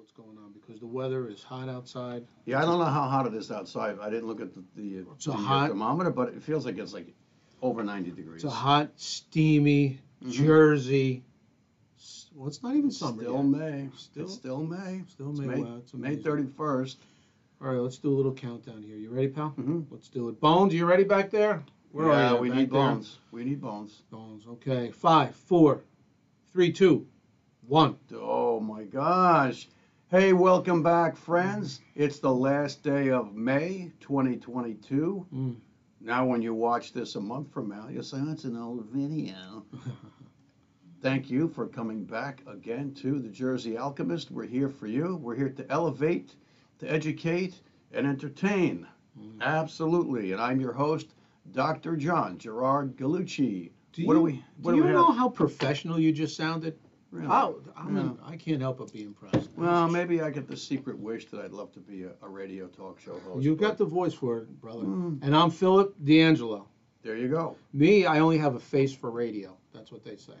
what's going on because the weather is hot outside. Yeah, I don't know how hot it is outside. I didn't look at the, the, It's a the hot- thermometer, but it feels like it's like over 90 degrees. It's a hot, steamy Mhm. Jersey. s- Well, it's not even summer Still yet. May. Still- it's still May. Still It's May. May, Wow, it's May amazing. 31st. All right, let's do a little countdown here. You ready, pal? hmm Let's do it. Bones, you ready back there? Where yeah, are you? we Back need there? bones. We need bones. Bones. Okay. Five, four, three, two, one. Oh my gosh. Hey, welcome back, friends. It's the last day of May 2022. Mm. Now, when you watch this a month from now, you'll say, that's an old video. Thank you for coming back again to the Jersey Alchemist. We're here for you. We're here to elevate, to educate, and entertain. Mm. Absolutely. And I'm your host, Dr. John Gerard Galucci. Do what you, do we what do do you we know how professional you just sounded? Really? How, I'm Yeah. in- I can't help but be impressed. Well, maybe I get the secret wish that I'd love to be a, a radio talk show host. You got but- the voice for it, brother. Mm, And I'm Philip D'Angelo. there you go. Me, I only have a face for radio. That's what they say.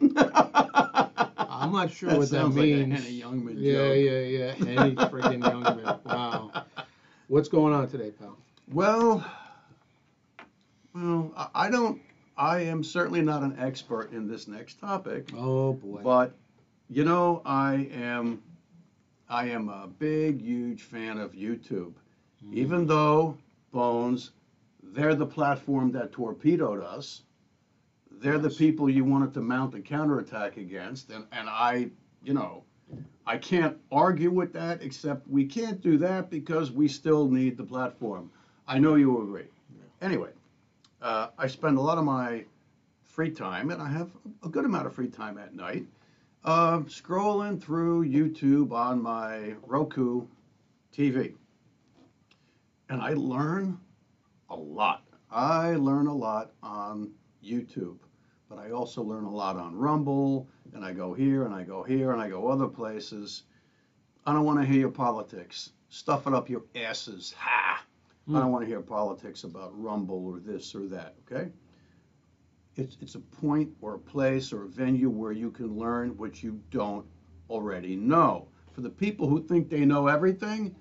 I'm not sure That what that sounds like a means. Youngman yeah, joke. yeah, yeah. Henny freaking Youngman. Wow. What's going on today, pal? Well, well, I- I don't. I am certainly not an expert in this next topic, Oh boy. but you know, I am. I am a big, huge fan of YouTube. Mm. Even though Bones, they're the platform that torpedoed us. They're the people you wanted to mount a counterattack against, and and I, you know, I can't argue with that. Except we can't do that because we still need the platform. I know you agree. Anyway, uh, I spend a lot of my free time, and I have a good amount of free time at night, uh, scrolling through YouTube on my Roku TV. And I learn a lot. I learn a lot on YouTube, but I also learn a lot on Rumble, and I go here and I go here and I go other places. I don't want to hear your politics. Stuff it up your asses. Ha! Hmm. I don't want to hear politics about Rumble or this or that, okay? It's, it's a point or a place or a venue where you can learn what you don't already know. For the people who think they know everything,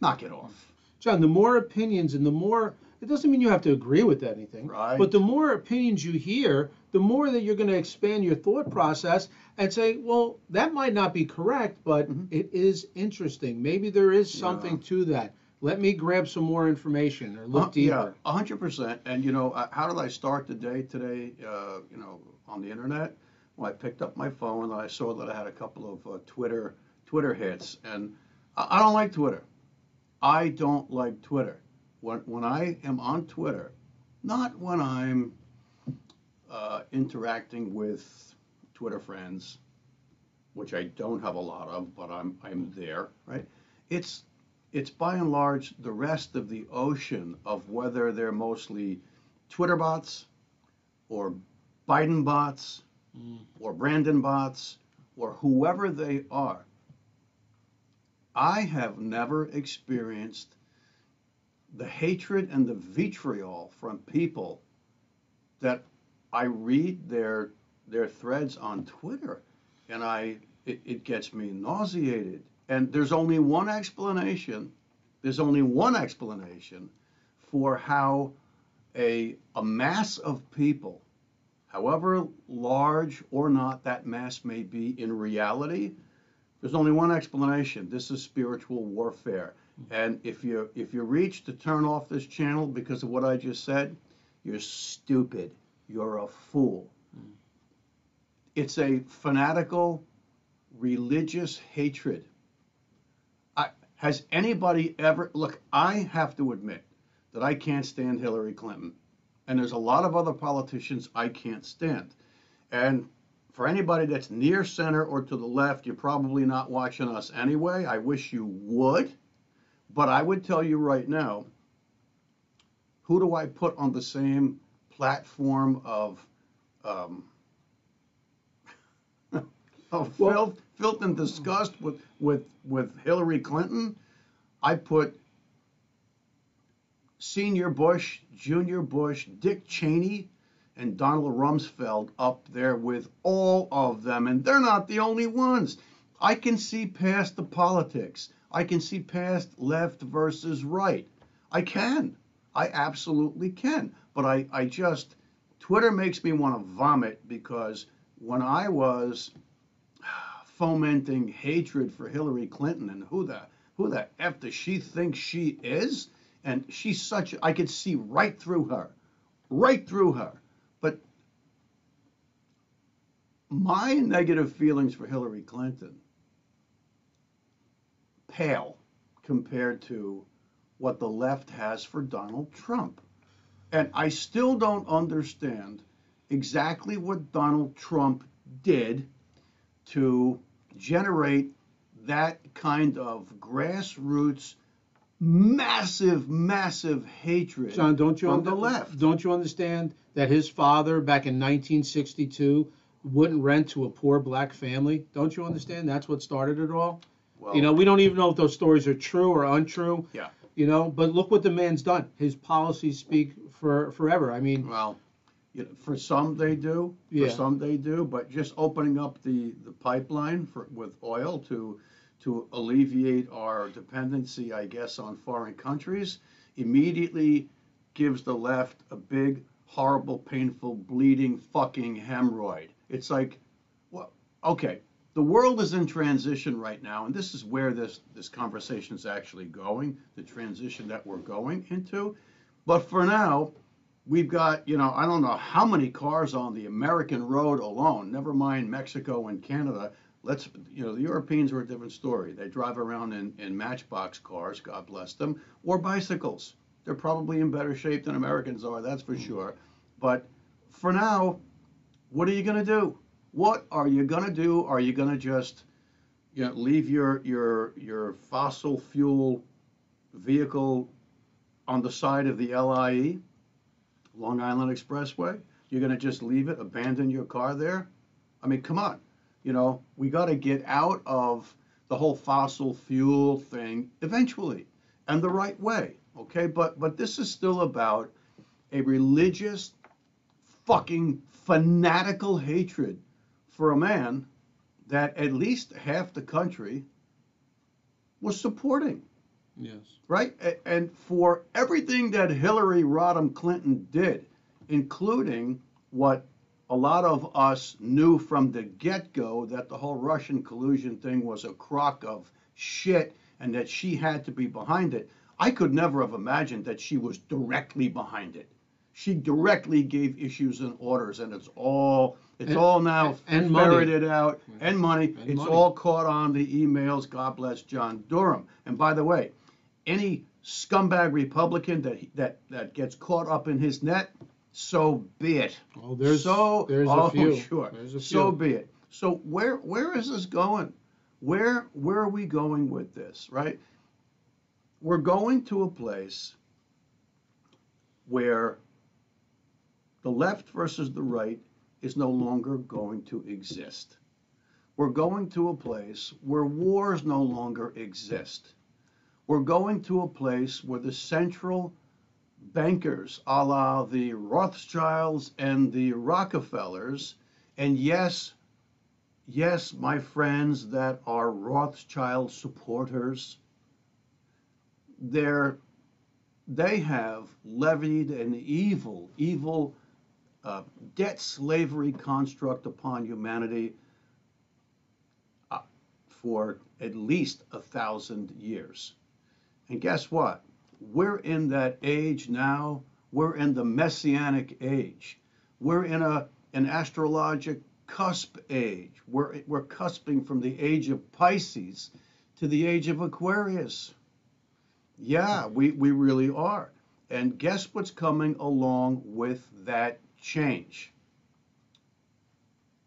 knock it off. John, the more opinions and the more it doesn't mean you have to agree with anything. Right. But the more opinions you hear, the more that you're going to expand your thought process and say, well, that might not be correct, but Mhm. it is interesting. Maybe there is something to that. Let me grab some more information or look Uh, deeper. Yeah, hundred percent. And you know, uh, how did I start the day today? Uh, you know, on the internet. Well, I picked up my phone and I saw that I had a couple of uh, Twitter Twitter hits, and I, I don't like Twitter. I don't like Twitter. When when I am on Twitter, not when I'm uh, interacting with Twitter friends, which I don't have a lot of, but I'm I'm there, right? It's it's by and large the rest of the ocean of whether they're mostly Twitter bots or Biden bots Mm. or Brandon bots or whoever they are. I have never experienced the hatred and the vitriol from people that I read their their threads on Twitter and I it, it gets me nauseated. And there's only one explanation. There's only one explanation for how a a mass of people, however large or not that mass may be in reality, there's only one explanation. This is spiritual warfare. And if you if you reach to turn off this channel because of what I just said, you're stupid. You're a fool. Mm. It's a fanatical religious hatred. Has anybody ever look? I have to admit that I can't stand Hillary Clinton, and there's a lot of other politicians I can't stand. And for anybody that's near center or to the left, you're probably not watching us anyway. I wish you would, but I would tell you right now. Who do I put on the same platform of um, of Well- filth, filth and disgust with, with, with Hillary Clinton. I put Senior Bush, Junior Bush, Dick Cheney, and Donald Rumsfeld up there with all of them. And they're not the only ones. I can see past the politics. I can see past left versus right. I can. I absolutely can. But I, I just, Twitter makes me want to vomit because when I was fomenting hatred for Hillary Clinton and who the who the f does she think she is? And she's such I could see right through her, right through her. But my negative feelings for Hillary Clinton pale compared to what the left has for Donald Trump. And I still don't understand exactly what Donald Trump did to generate that kind of grassroots massive massive hatred John, don't you from the left Don't you understand that his father back in 1962 wouldn't rent to a poor black family? Don't you understand? That's what started it all. well, You know, we don't even know if those stories are true or untrue. Yeah. You know, but look what the man's done. His policies speak for forever. I mean, well you know, for some they do for Yeah. some they do but just opening up the the pipeline for with oil to to alleviate our dependency i guess on foreign countries immediately gives the left a big horrible painful bleeding fucking hemorrhoid it's like well okay the world is in transition right now and this is where this this conversation is actually going the transition that we're going into but for now we've got, you know, I don't know how many cars on the American road alone, never mind Mexico and Canada. Let's, you know, the Europeans are a different story. They drive around in, in matchbox cars, God bless them, or bicycles. They're probably in better shape than Americans are, that's for sure. But for now, what are you going to do? What are you going to do? Are you going to just, you know, leave your, your, your fossil fuel vehicle on the side of the LIE? Long Island Expressway? You're going to just leave it, abandon your car there? I mean, come on. You know, we got to get out of the whole fossil fuel thing eventually and the right way, okay? But but this is still about a religious fucking fanatical hatred for a man that at least half the country was supporting yes. right? And for everything that Hillary Rodham Clinton did, including what a lot of us knew from the get go that the whole Russian collusion thing was a crock of shit and that she had to be behind it, I could never have imagined that she was directly behind it. She directly gave issues and orders, and it's all it's And- all now and money. ferreted out and money. And it's money. all caught on the emails. God bless John Durham. And by the way, any scumbag Republican that that that gets caught up in his net, so be it. Oh, there's so there's oh, a few. sure. There's a few. So be it. So where where is this going? Where where are we going with this? Right? We're going to a place where the left versus the right is no longer going to exist. We're going to a place where wars no longer exist. We're going to a place where the central bankers, a la the Rothschilds and the Rockefellers, and yes, yes, my friends that are Rothschild supporters, they're, they have levied an evil, evil uh, debt slavery construct upon humanity uh, for at least a thousand years. And guess what? We're in that age now. We're in the messianic age. We're in a an astrologic cusp age. We're we're cusping from the age of Pisces to the age of Aquarius. Yeah, we, we really are. And guess what's coming along with that change?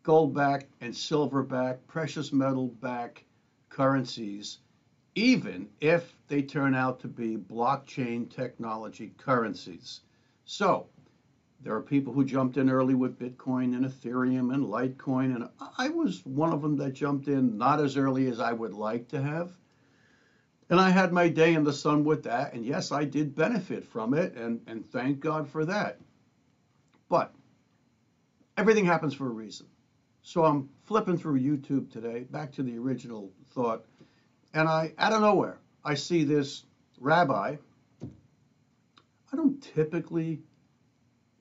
Gold back and silver back, precious metal back currencies even if they turn out to be blockchain technology currencies. So, there are people who jumped in early with Bitcoin and Ethereum and Litecoin, and I was one of them that jumped in not as early as I would like to have. And I had my day in the sun with that, and yes, I did benefit from it, and, and thank God for that. But everything happens for a reason. So I'm flipping through YouTube today, back to the original thought, and I, out of nowhere, I see this rabbi. I don't typically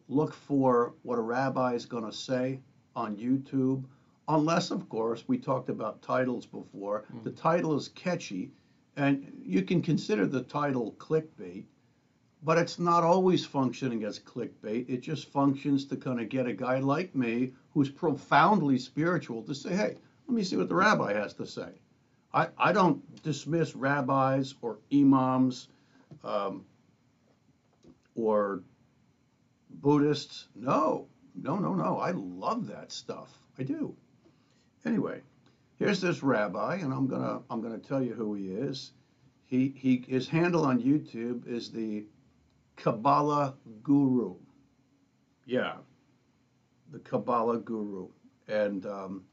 look for what a rabbi is going to say on YouTube, unless, of course, we talked about titles before. Hmm. The title is catchy, and you can consider the title clickbait, but it's not always functioning as clickbait. It just functions to kind of get a guy like me who's profoundly spiritual to say, hey, let me see what the rabbi has to say. I, I don't dismiss rabbis or imams um, or Buddhists. No, no, no, no. I love that stuff. I do. Anyway, here's this rabbi, and I'm gonna I'm gonna tell you who he is. He he his handle on YouTube is the Kabbalah Guru. Yeah, the Kabbalah Guru, and um,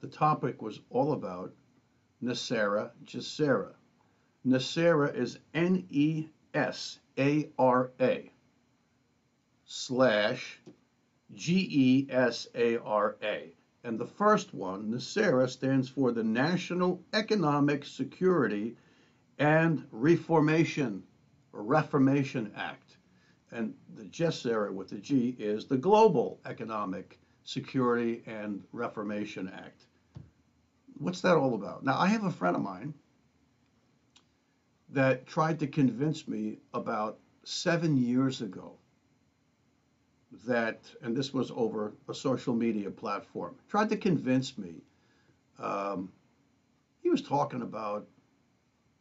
the topic was all about Nesara Gesara. Nesara is N E S A R A slash G E S A R A. And the first one, NESARA, stands for the National Economic Security and Reformation Reformation Act. And the GESARA with the G is the Global Economic Security and Reformation Act. What's that all about? Now, I have a friend of mine that tried to convince me about seven years ago that, and this was over a social media platform, tried to convince me. Um, he was talking about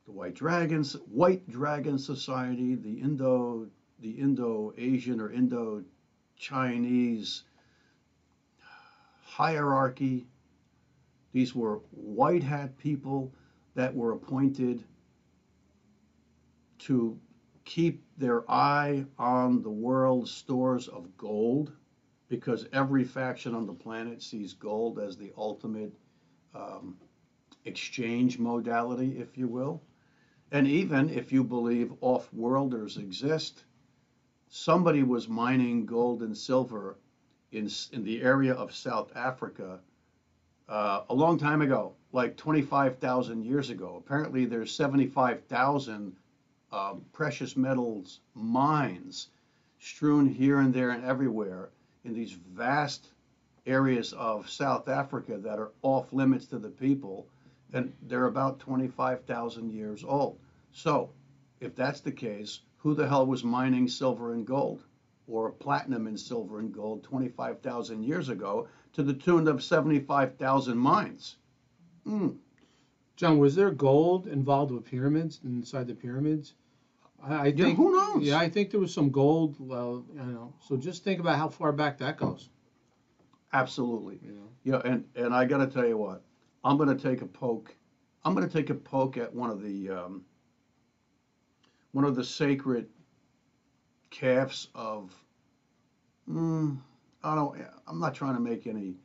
the White Dragons, White Dragon Society, the Indo, the Indo-Asian or Indo-Chinese hierarchy. These were white hat people that were appointed to keep their eye on the world's stores of gold because every faction on the planet sees gold as the ultimate um, exchange modality, if you will. And even if you believe off worlders exist, somebody was mining gold and silver in, in the area of South Africa uh, a long time ago, like 25,000 years ago. Apparently, there's 75,000 uh, precious metals mines strewn here and there and everywhere in these vast areas of South Africa that are off limits to the people, and they're about 25,000 years old. So, if that's the case, who the hell was mining silver and gold or platinum and silver and gold 25,000 years ago to the tune of 75,000 mines? Mm. John, was there gold involved with pyramids inside the pyramids? I, I Yeah, think. who knows? Yeah, I think there was some gold. Well, you know, so just think about how far back that goes. Absolutely. You know. Yeah, and, and I got to tell you what, I'm going to take a poke. I'm going to take a poke at one of the um, one of the sacred calves of. Mm, I don't. I'm not trying to make any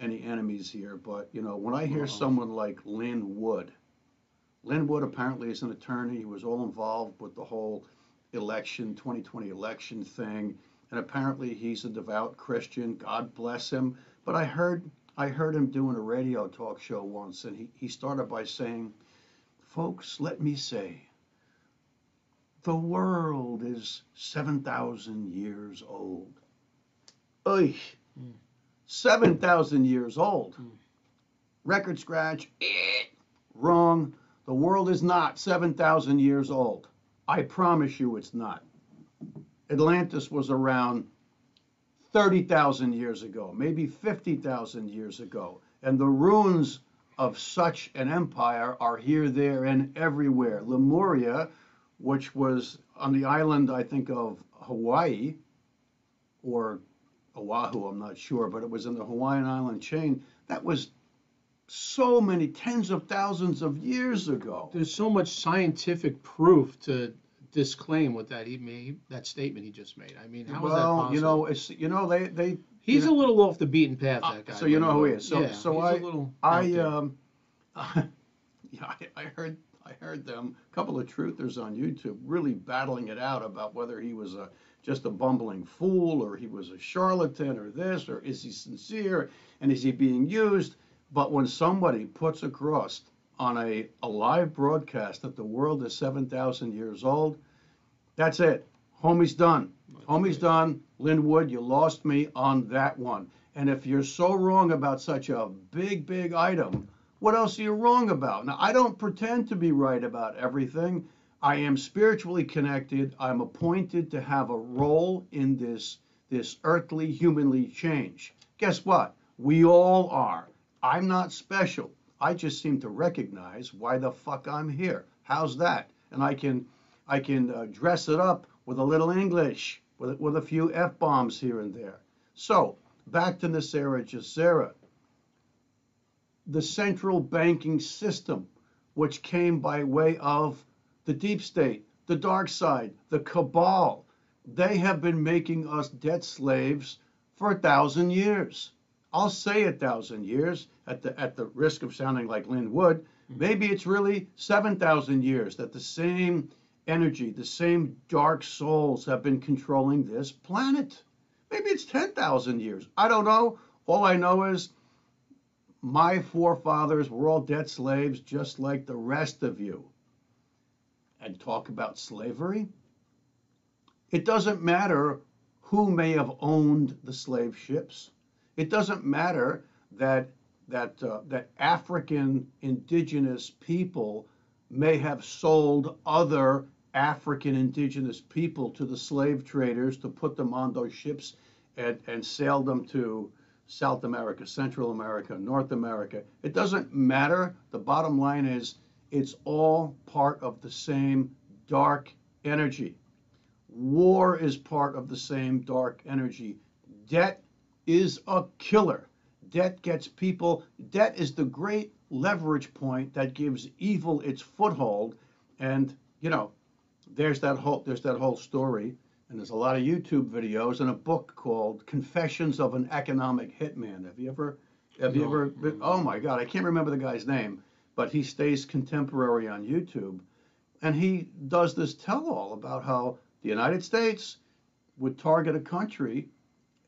any enemies here, but you know, when I hear Uh-oh. someone like Lin Wood, Lin Wood apparently is an attorney. He was all involved with the whole election, 2020 election thing, and apparently he's a devout Christian. God bless him. But I heard I heard him doing a radio talk show once, and he, he started by saying, "Folks, let me say, the world is 7,000 years old." Oy, Mm. 7,000 years old. Mm. Record scratch. Eh, wrong. The world is not 7,000 years old. I promise you it's not. Atlantis was around 30,000 years ago, maybe 50,000 years ago. And the ruins of such an empire are here, there, and everywhere. Lemuria, which was on the island, I think, of Hawaii, or Oahu, I'm not sure, but it was in the Hawaiian island chain. That was so many tens of thousands of years ago. There's so much scientific proof to disclaim what that he made, that statement he just made. I mean, how is that well, possible? you know, it's you know they they he's you a little off the beaten path. Uh, That guy. so you know who he is. So- yeah, so he's I- a little I um yeah I, I heard I heard them, a couple of truthers on YouTube, really battling it out about whether he was a just a bumbling fool or he was a charlatan or this or is he sincere and is he being used? But when somebody puts across on a, a live broadcast that the world is 7,000 years old, that's it. Homie's done. Homie's done. Lin Wood, you lost me on that one. And if you're so wrong about such a big, big item, what else are you wrong about? Now, I don't pretend to be right about everything. I am spiritually connected. I'm appointed to have a role in this, this earthly, humanly change. Guess what? We all are. I'm not special. I just seem to recognize why the fuck I'm here. How's that? And I can, I can uh, dress it up with a little English, with, with a few f bombs here and there. So back to NESARA GESARA the central banking system, which came by way of the deep state, the dark side, the cabal. They have been making us debt slaves for a thousand years. I'll say a thousand years at the at the risk of sounding like Lin Wood. Mm-hmm. Maybe it's really seven thousand years that the same energy, the same dark souls have been controlling this planet. Maybe it's ten thousand years. I don't know. All I know is my forefathers were all debt slaves just like the rest of you. And talk about slavery? It doesn't matter who may have owned the slave ships. It doesn't matter that that uh, that African indigenous people may have sold other African indigenous people to the slave traders to put them on those ships and, and sail them to South America, Central America, North America. It doesn't matter. The bottom line is it's all part of the same dark energy. War is part of the same dark energy. Debt is a killer. Debt gets people, debt is the great leverage point that gives evil its foothold. And, you know, there's that whole there's that whole story and there's a lot of YouTube videos and a book called Confessions of an Economic Hitman. Have you ever have you ever been, oh my god, I can't remember the guy's name, but he stays contemporary on YouTube and he does this tell all about how the United States would target a country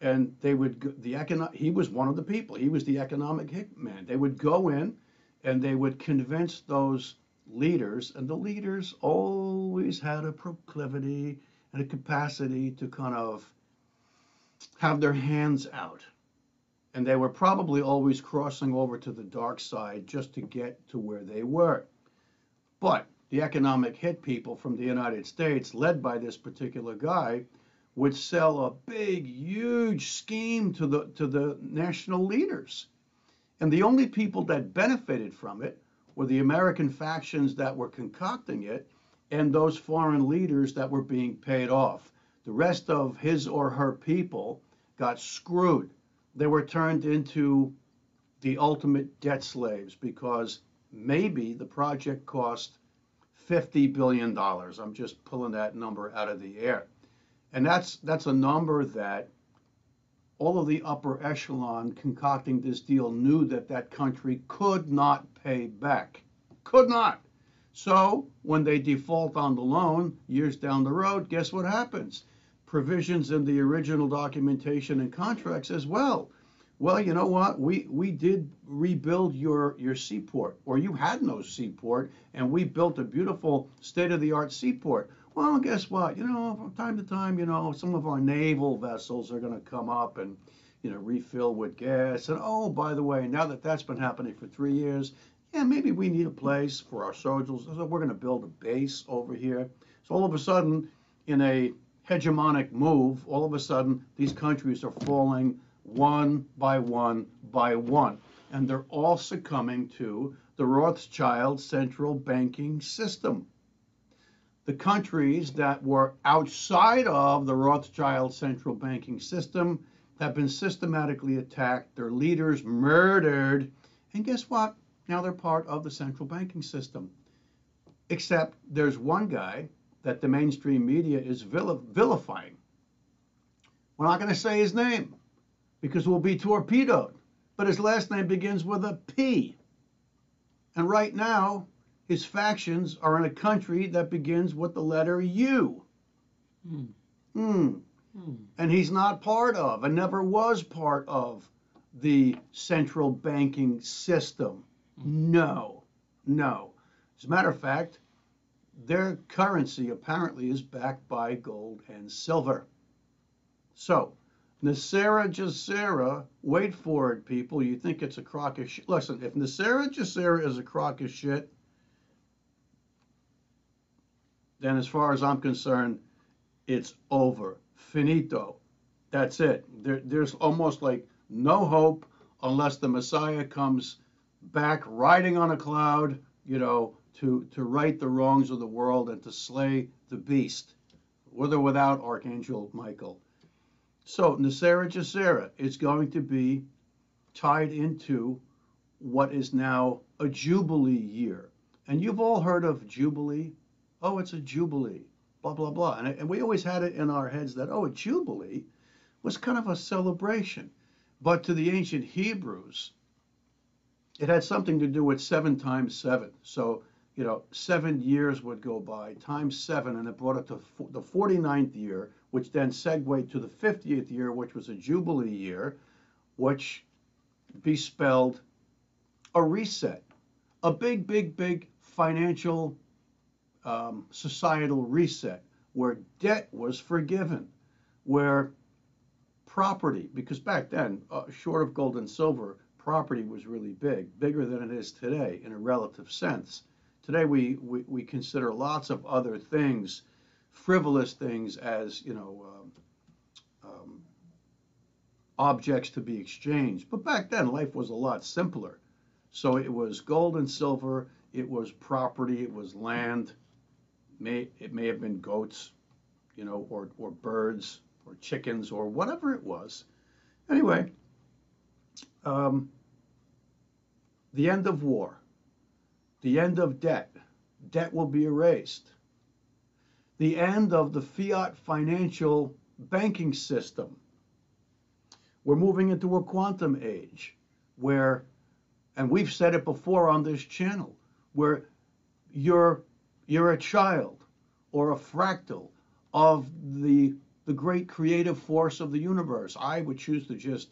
and they would the economic he was one of the people. He was the economic hitman. They would go in and they would convince those leaders and the leaders always had a proclivity and a capacity to kind of have their hands out. And they were probably always crossing over to the dark side just to get to where they were. But the economic hit people from the United States, led by this particular guy, would sell a big, huge scheme to the to the national leaders. And the only people that benefited from it were the American factions that were concocting it and those foreign leaders that were being paid off. The rest of his or her people got screwed. They were turned into the ultimate debt slaves because maybe the project cost $50 billion. I'm just pulling that number out of the air. And that's that's a number that all of the upper echelon concocting this deal knew that that country could not pay back. Could not. So when they default on the loan years down the road, guess what happens? Provisions in the original documentation and contracts as well. Well, you know what? We we did rebuild your your seaport, or you had no seaport, and we built a beautiful state-of-the-art seaport. Well, guess what? You know, from time to time, you know, some of our naval vessels are going to come up and you know refill with gas. And oh, by the way, now that that's been happening for three years, yeah, maybe we need a place for our soldiers. So we're going to build a base over here. So all of a sudden, in a hegemonic move, all of a sudden, these countries are falling one by one by one. And they're all succumbing to the Rothschild central banking system. The countries that were outside of the Rothschild central banking system have been systematically attacked, their leaders murdered, and guess what? Now they're part of the central banking system. Except there's one guy that the mainstream media is vilifying. We're not going to say his name because we'll be torpedoed. But his last name begins with a P. And right now, his factions are in a country that begins with the letter U. Hmm. Hmm. Hmm. And he's not part of, and never was part of, the central banking system. No, no. As a matter of fact, their currency apparently is backed by gold and silver. So, NESARA GESARA, wait for it, people. You think it's a crock of shit. Listen, if NESARA GESARA is a crock of shit, then as far as I'm concerned, it's over. Finito. That's it. There, there's almost like no hope unless the Messiah comes back riding on a cloud, you know, to, to right the wrongs of the world and to slay the beast, with or without Archangel Michael. So, NESARA GESARA is going to be tied into what is now a Jubilee year. And you've all heard of Jubilee. Oh, it's a Jubilee, blah, blah, blah. And, and we always had it in our heads that, oh, a Jubilee was kind of a celebration. But to the ancient Hebrews, it had something to do with seven times seven. So, you know, seven years would go by, times seven, and it brought it to the 49th year, which then segued to the 50th year, which was a Jubilee year, which bespelled a reset, a big, big, big financial um, societal reset where debt was forgiven, where property, because back then, uh, short of gold and silver, property was really big, bigger than it is today in a relative sense. Today we, we, we consider lots of other things, frivolous things, as you know, um, um, objects to be exchanged. But back then, life was a lot simpler. So it was gold and silver, it was property, it was land. May, it may have been goats, you know, or, or birds, or chickens, or whatever it was. Anyway, um, the end of war, the end of debt, debt will be erased, the end of the fiat financial banking system. We're moving into a quantum age where, and we've said it before on this channel, where you're, you're a child or a fractal of the, the great creative force of the universe. I would choose to just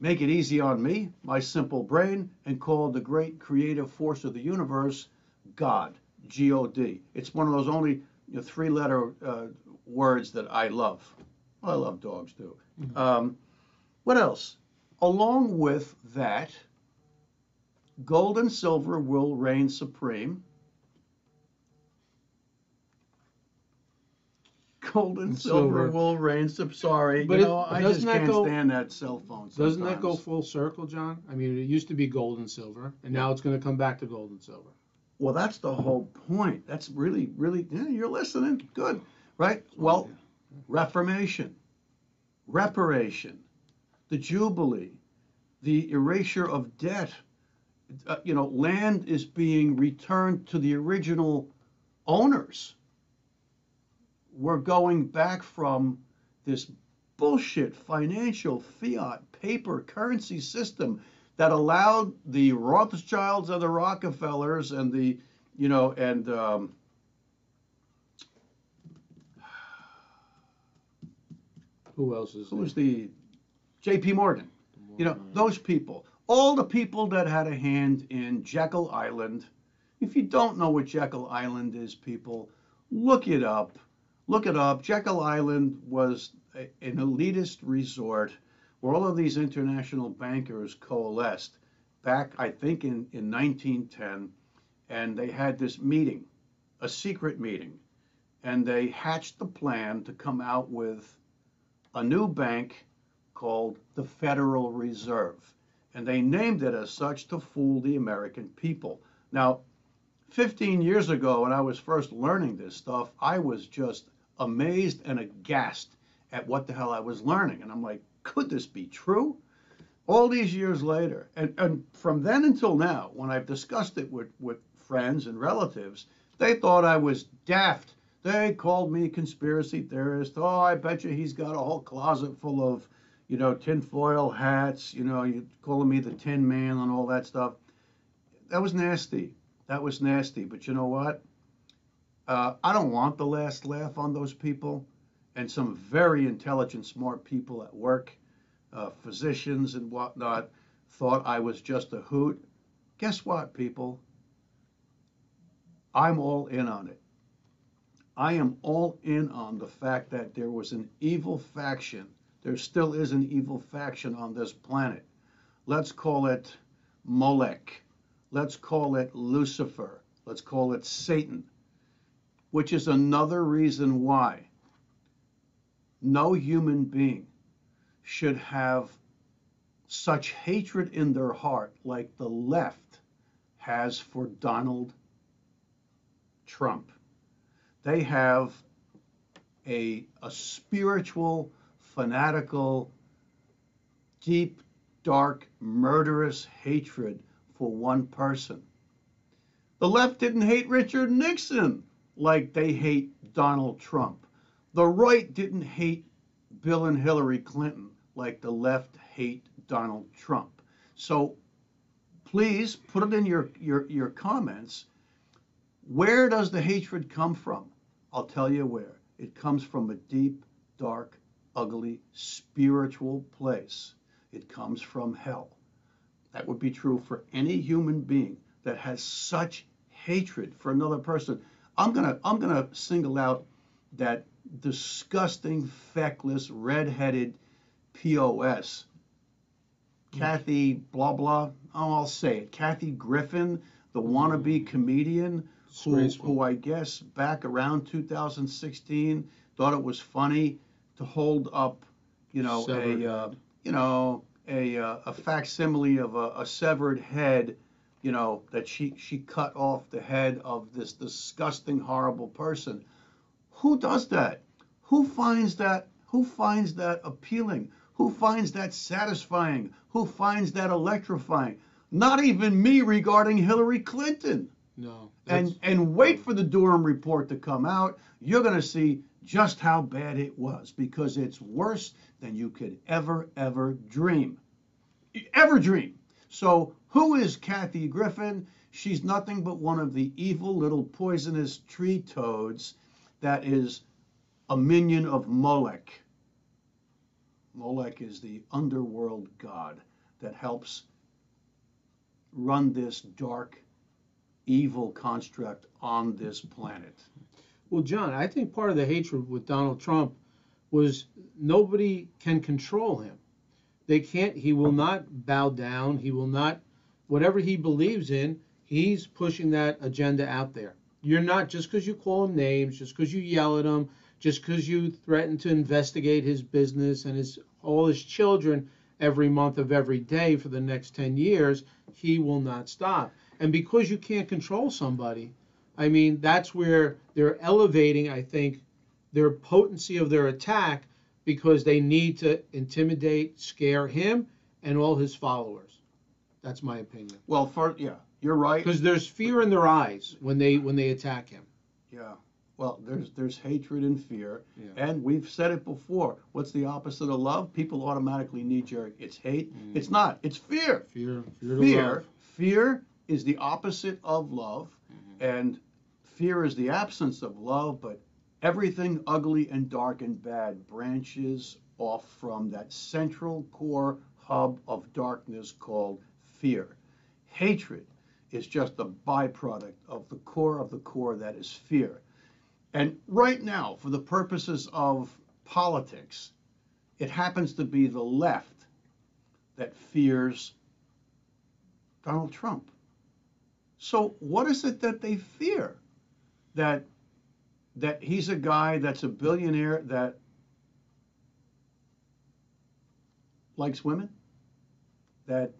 make it easy on me, my simple brain, and call the great creative force of the universe God, G O D. It's one of those only you know, three letter uh, words that I love. Well, I love dogs too. Mm-hmm. Um, what else? Along with that, gold and silver will reign supreme. Gold and silver, silver will reign. sorry, but you know, it, I just can't go, stand that cell phone. Sometimes. Doesn't that go full circle, John? I mean, it used to be gold and silver, and now it's going to come back to gold and silver. Well, that's the whole point. That's really, really. Yeah, you're listening. Good, right? Well, Reformation, reparation, the Jubilee, the erasure of debt uh, you know, land is being returned to the original owners. We're going back from this bullshit financial fiat paper currency system that allowed the Rothschilds and the Rockefellers and the, you know, and um, who else is who's the J.P. Morgan? You know, those people all the people that had a hand in Jekyll Island. If you don't know what Jekyll Island is, people, look it up. Look it up. Jekyll Island was a, an elitist resort where all of these international bankers coalesced back, I think, in, in 1910. And they had this meeting, a secret meeting. And they hatched the plan to come out with a new bank called the Federal Reserve and they named it as such to fool the American people. Now, 15 years ago, when I was first learning this stuff, I was just amazed and aghast at what the hell I was learning. And I'm like, could this be true? All these years later, and, and from then until now, when I've discussed it with, with friends and relatives, they thought I was daft. They called me conspiracy theorist. Oh, I bet you he's got a whole closet full of you know, tinfoil hats, you know, you calling me the Tin Man and all that stuff. That was nasty. That was nasty. But you know what? Uh, I don't want the last laugh on those people. And some very intelligent, smart people at work, uh, physicians and whatnot, thought I was just a hoot. Guess what, people? I'm all in on it. I am all in on the fact that there was an evil faction. There still is an evil faction on this planet. Let's call it Molech. Let's call it Lucifer. Let's call it Satan, which is another reason why no human being should have such hatred in their heart like the left has for Donald Trump. They have a, a spiritual, fanatical, deep, dark, murderous hatred for one person. The left didn't hate Richard Nixon like they hate Donald Trump. The right didn't hate Bill and Hillary Clinton like the left hate Donald Trump. So please put it in your, your, your comments. Where does the hatred come from? I'll tell you where. It comes from a deep, dark, ugly, spiritual place. It comes from hell. That would be true for any human being that has such hatred for another person. I'm gonna I'm gonna single out that disgusting, feckless, red-headed POS. Kathy blah blah. Oh, I'll say it. Kathy Griffin, the wannabe comedian who, who I guess back around 2016 thought it was funny to hold up, you know, Severed a uh, you know a uh, a facsimile of a, a severed head, you know, that she she cut off the head of this disgusting, horrible person. Who does that? Who finds that? Who finds that appealing? Who finds that satisfying? Who finds that electrifying? Not even me regarding Hillary Clinton. No. And and wait for the Durham report to come out. You're going to see just how bad it was because it's worse than you could ever ever dream. Ever dream. So, who is Kathy Griffin? She's nothing but one of the evil little poisonous tree toads that is a minion of Molech. Molech is the underworld god that helps run this dark, evil construct on this planet. Well, John, I think part of the hatred with Donald Trump was nobody can control him. They can't, he will not bow down. He will not, whatever he believes in, he's pushing that agenda out there. You're not, just because you call him names, just because you yell at him, just because you threaten to investigate his business and his all his children every month of every day for the next 10 years, he will not stop. And because you can't control somebody, I mean, that's where they're elevating, I think, their potency of their attack because they need to intimidate, scare him and all his followers. That's my opinion. Well, for yeah, you're right. Because there's fear in their eyes when they when they attack him. Yeah. Well, there's there's hatred and fear, Yeah. and we've said it before. What's the opposite of love? People automatically knee jerk. It's hate. Mm. It's not. It's fear. Fear, fear, Fear. Fear is the opposite of love, Mm-hmm. and fear is the absence of love. But everything ugly and dark and bad branches off from that central core hub of darkness called fear. Hatred is just a byproduct of the core of the core that is fear. And right now, for the purposes of politics, it happens to be the left that fears Donald Trump. So what is it that they fear? That that he's a guy that's a billionaire that likes women? That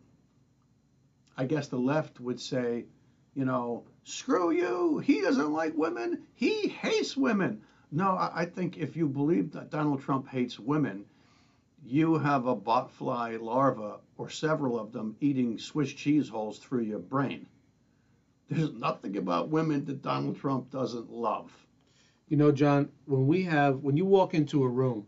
I guess the left would say, you know, screw you. He doesn't like women. He hates women. No, I, I think if you believe that Donald Trump hates women, you have a botfly larva or several of them eating Swiss cheese holes through your brain. There's nothing about women that Donald Trump doesn't love. You know, John, when we have when you walk into a room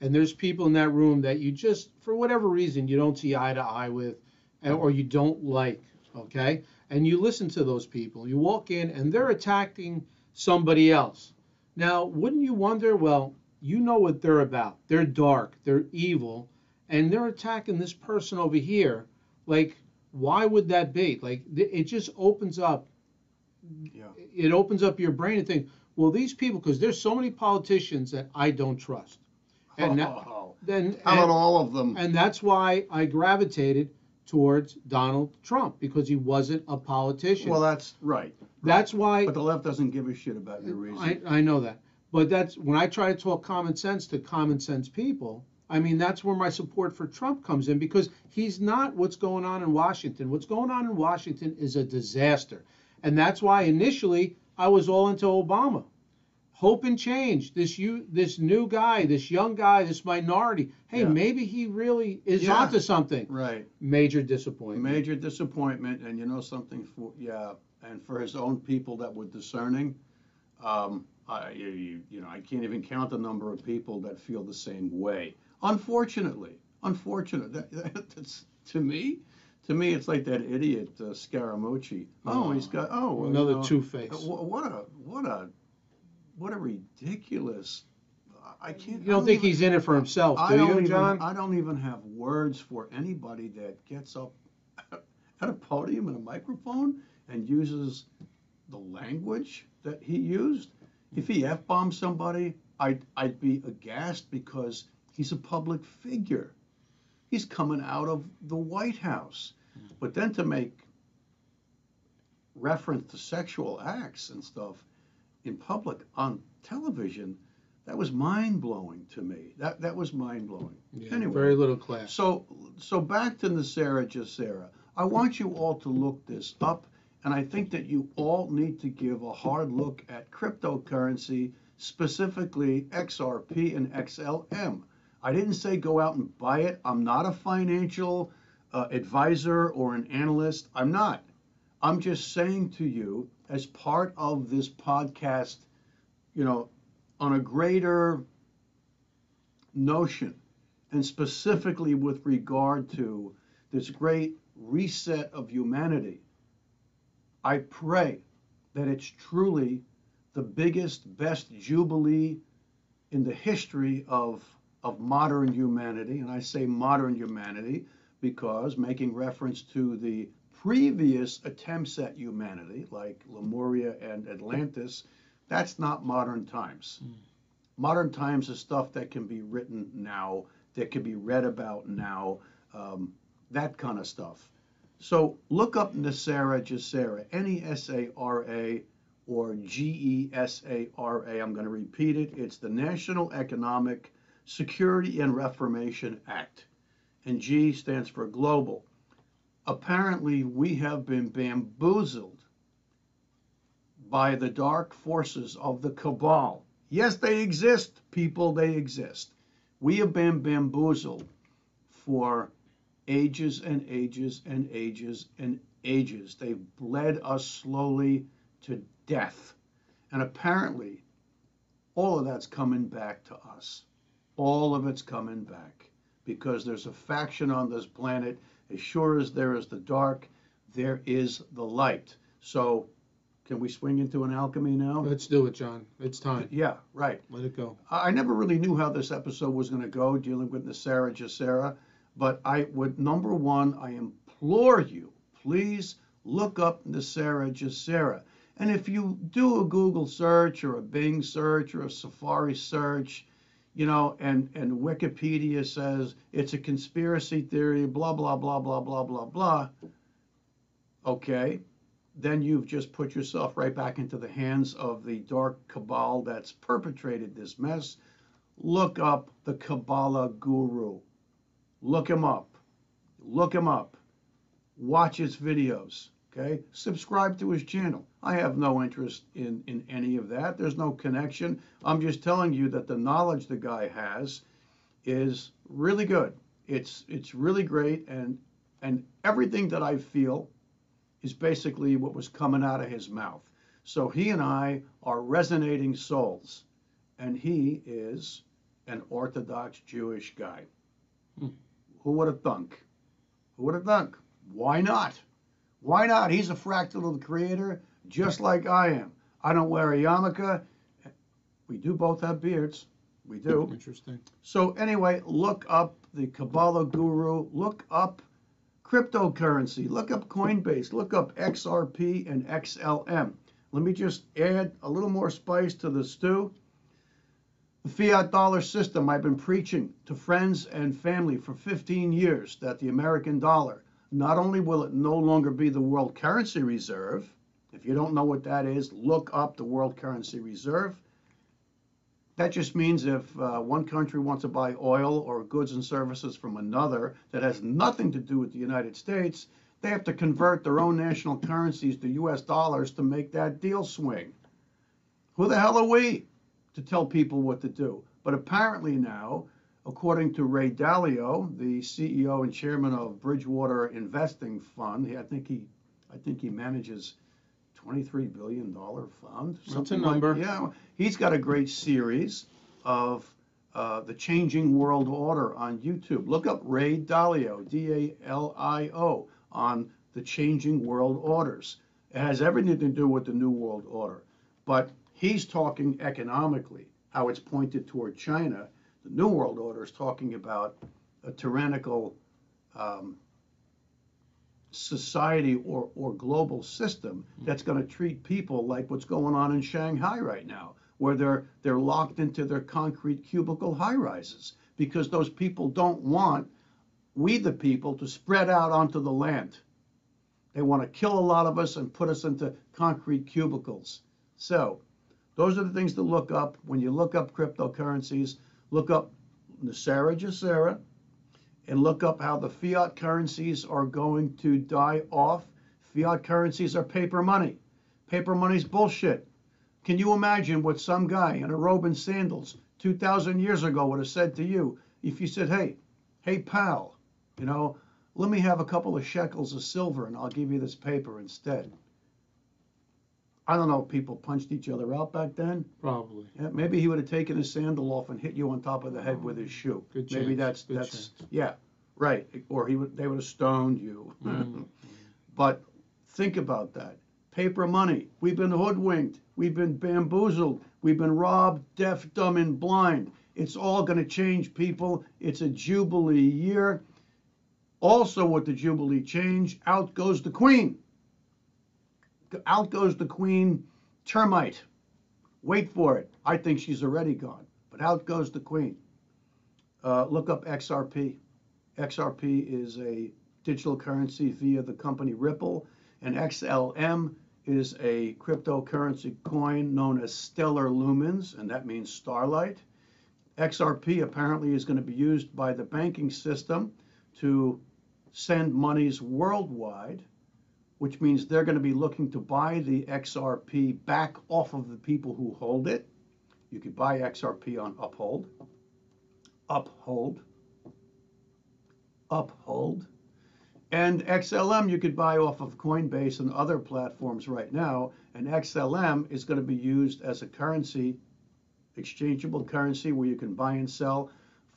and there's people in that room that you just for whatever reason you don't see eye to eye with or you don't like okay? And you listen to those people. You walk in and they're attacking somebody else. Now, wouldn't you wonder, well, you know what they're about. They're dark, they're evil, and they're attacking this person over here. Like, why would that be? Like, it just opens up. Yeah. It opens up your brain and think, well, these people, because there's so many politicians that I don't trust. And that, Oh, then, how about all of them? and that's why I gravitated towards Donald Trump because he wasn't a politician. Well, that's right. that's why But the left doesn't give a shit about your reason. I, I know that. But that's when I try to talk common sense to common sense people. I mean, that's where my support for Trump comes in because he's not what's going on in Washington. What's going on in Washington is a disaster. And that's why initially I was all into Obama. Hope and change. This you this new guy, this young guy, this minority. Hey, Yeah. maybe he really is Yeah. onto something. right. Major disappointment. Major disappointment, and you know something for yeah, and for his own people that were discerning, um, I you, you, know I can't even count the number of people that feel the same way. Unfortunately, unfortunate. That, that's to me, to me, it's like that idiot uh, Scaramucci. Oh, he's got oh Another you know, two-face. What a what a what a ridiculous. I can't. You don't think he's in it for himself, do I do don't you, even, John? I don't even have words for anybody that gets up at a podium and a microphone and uses the language that he used. If he f bombed somebody, I'd I'd be aghast because he's a public figure. He's coming out of the White House, but then to make reference to sexual acts and stuff in public on television, that was mind blowing to me. That that was mind blowing. Yeah, anyway, Very little class. so so back to the NESARA GESARA. I want you all to look this up, and I think that you all need to give a hard look at cryptocurrency, specifically XRP and XLM. I didn't say go out and buy it. I'm not a financial uh, advisor or an analyst. I'm not. I'm just saying to you, as part of this podcast, you know, on a greater notion, and specifically with regard to this great reset of humanity, I pray that it's truly the biggest, best jubilee in the history of, of modern humanity. And I say modern humanity because making reference to the previous attempts at humanity, like Lemuria and Atlantis, that's not modern times. Modern times is stuff that can be written now, that can be read about now, um, that kind of stuff. So look up NESARA GESARA, N E S A R A or G E S A R A. I'm going to repeat it. It's the National Economic Security and Reformation Act. And G stands for global. Apparently, we have been bamboozled by the dark forces of the cabal. Yes, they exist, people, they exist. We have been bamboozled for ages and ages and ages and ages. They've bled us slowly to death. And apparently, all of that's coming back to us. All of it's coming back because there's a faction on this planet. As sure as there is the dark, there is the light. So, can we swing into an alchemy now? Let's do it, John. It's time. Yeah, right. Let it go. I never really knew how this episode was going to go, dealing with NESARA GESARA. But I would, number one, I implore you, please look up NESARA GESARA. And if you do a Google search or a Bing search or a Safari search, you know, and, and Wikipedia says it's a conspiracy theory, blah, blah, blah, blah, blah, blah, blah, okay, then you've just put yourself right back into the hands of the dark cabal that's perpetrated this mess. Look up the Kabbalah guru. Look him up. Look him up. Watch his videos. Okay? Subscribe to his channel. I have no interest in, in any of that. There's no connection. I'm just telling you that the knowledge the guy has is really good. It's it's really great and and everything that I feel is basically what was coming out of his mouth. So he and I are resonating souls, and he is an Orthodox Jewish guy. Hmm. Who would have thunk? Who would have thunk? Why not? Why not? He's a fractal of the creator, just like I am. I don't wear a yarmulke. We do both have beards. We do. Interesting. So anyway, look up the Kabbalah Guru. Look up cryptocurrency. Look up Coinbase. Look up XRP and XLM. Let me just add a little more spice to the stew. The fiat dollar system, I've been preaching to friends and family for 15 years that the American dollar, not only will it no longer be the world currency reserve, if you don't know what that is, look up the world currency reserve. That just means if uh, one country wants to buy oil or goods and services from another that has nothing to do with the United States, they have to convert their own national currencies to US dollars to make that deal swing. Who the hell are we to tell people what to do? But apparently now, according to Ray Dalio, the CEO and chairman of Bridgewater Investing Fund, I think he, I think he manages $23 billion fund. That's a number. Like, yeah, he's got a great series of uh, the changing world order on YouTube. Look up Ray Dalio, D A L I O, on the changing world orders. It has everything to do with the New World Order. But he's talking economically, how it's pointed toward China. The New World Order is talking about a tyrannical um, society or, or global system hmm. that's going to treat people like what's going on in Shanghai right now, where they're they're locked into their concrete cubicle high rises because those people don't want we the people to spread out onto the land. They want to kill a lot of us and put us into concrete cubicles. So those are the things to look up when you look up cryptocurrencies. Look up NESARA GESARA and look up how the fiat currencies are going to die off. Fiat currencies are paper money. Paper money's bullshit. Can you imagine what some guy in a robe and sandals 2,000 years ago would have said to you if you said, hey, hey, pal, you know, let me have a couple of shekels of silver and I'll give you this paper instead. I don't know if people punched each other out back then. Probably. Yeah, maybe he would have taken his sandal off and hit you on top of the head with his shoe. Good maybe that's good that's chance. yeah, right. Or he would they would have stoned you. Mm. but think about that. Paper money. We've been hoodwinked. We've been bamboozled. We've been robbed, deaf, dumb, and blind. It's all going to change, people. It's a jubilee year. Also, with the jubilee change, out goes the queen. Out goes the queen termite. Wait for it. I think she's already gone, but out goes the queen. Uh, look up XRP. XRP is a digital currency via the company Ripple, and XLM is a cryptocurrency coin known as Stellar Lumens, and that means starlight. XRP apparently is going to be used by the banking system to send monies worldwide, which means they're going to be looking to buy the XRP back off of the people who hold it. You could buy XRP on Uphold. Uphold. Uphold. And XLM you could buy off of Coinbase and other platforms right now. And XLM is going to be used as a currency, exchangeable currency where you can buy and sell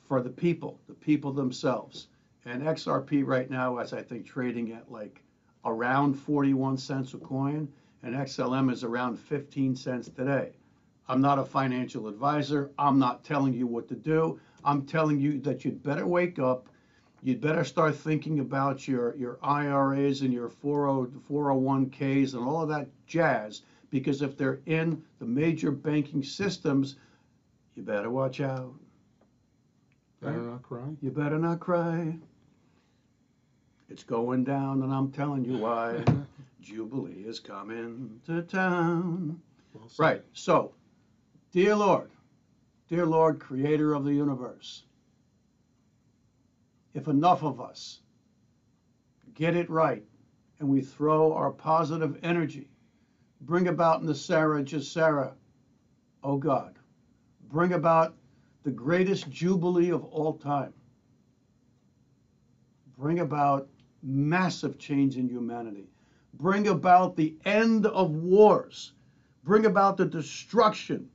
for the people, the people themselves. And XRP right now is, I think, trading at like around 41 cents a coin, and XLM is around 15 cents today. I'm not a financial advisor. I'm not telling you what to do. I'm telling you that you'd better wake up. You'd better start thinking about your, your IRAs and your 40, 401ks and all of that jazz, because if they're in the major banking systems, you better watch out. Better not cry. You better not cry. It's going down, and I'm telling you why. Jubilee is coming to town. Well. Right. So, dear Lord, dear Lord, creator of the universe, if enough of us get it right and we throw our positive energy, bring about NESARA GESARA, oh God, bring about the greatest jubilee of all time, bring about massive change in humanity, bring about the end of wars, bring about the destruction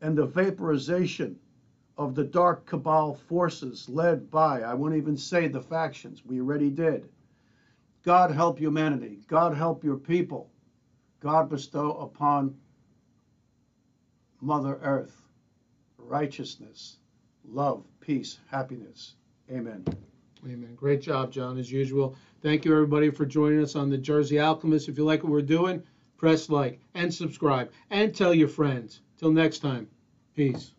and the vaporization of the dark cabal forces led by, I won't even say the factions, we already did. God help humanity. God help your people. God bestow upon Mother Earth righteousness, love, peace, happiness. Amen. Amen. Great job, John, as usual. Thank you, everybody, for joining us on the Jersey Alchemist. If you like what we're doing, press like and subscribe and tell your friends. Till next time, peace.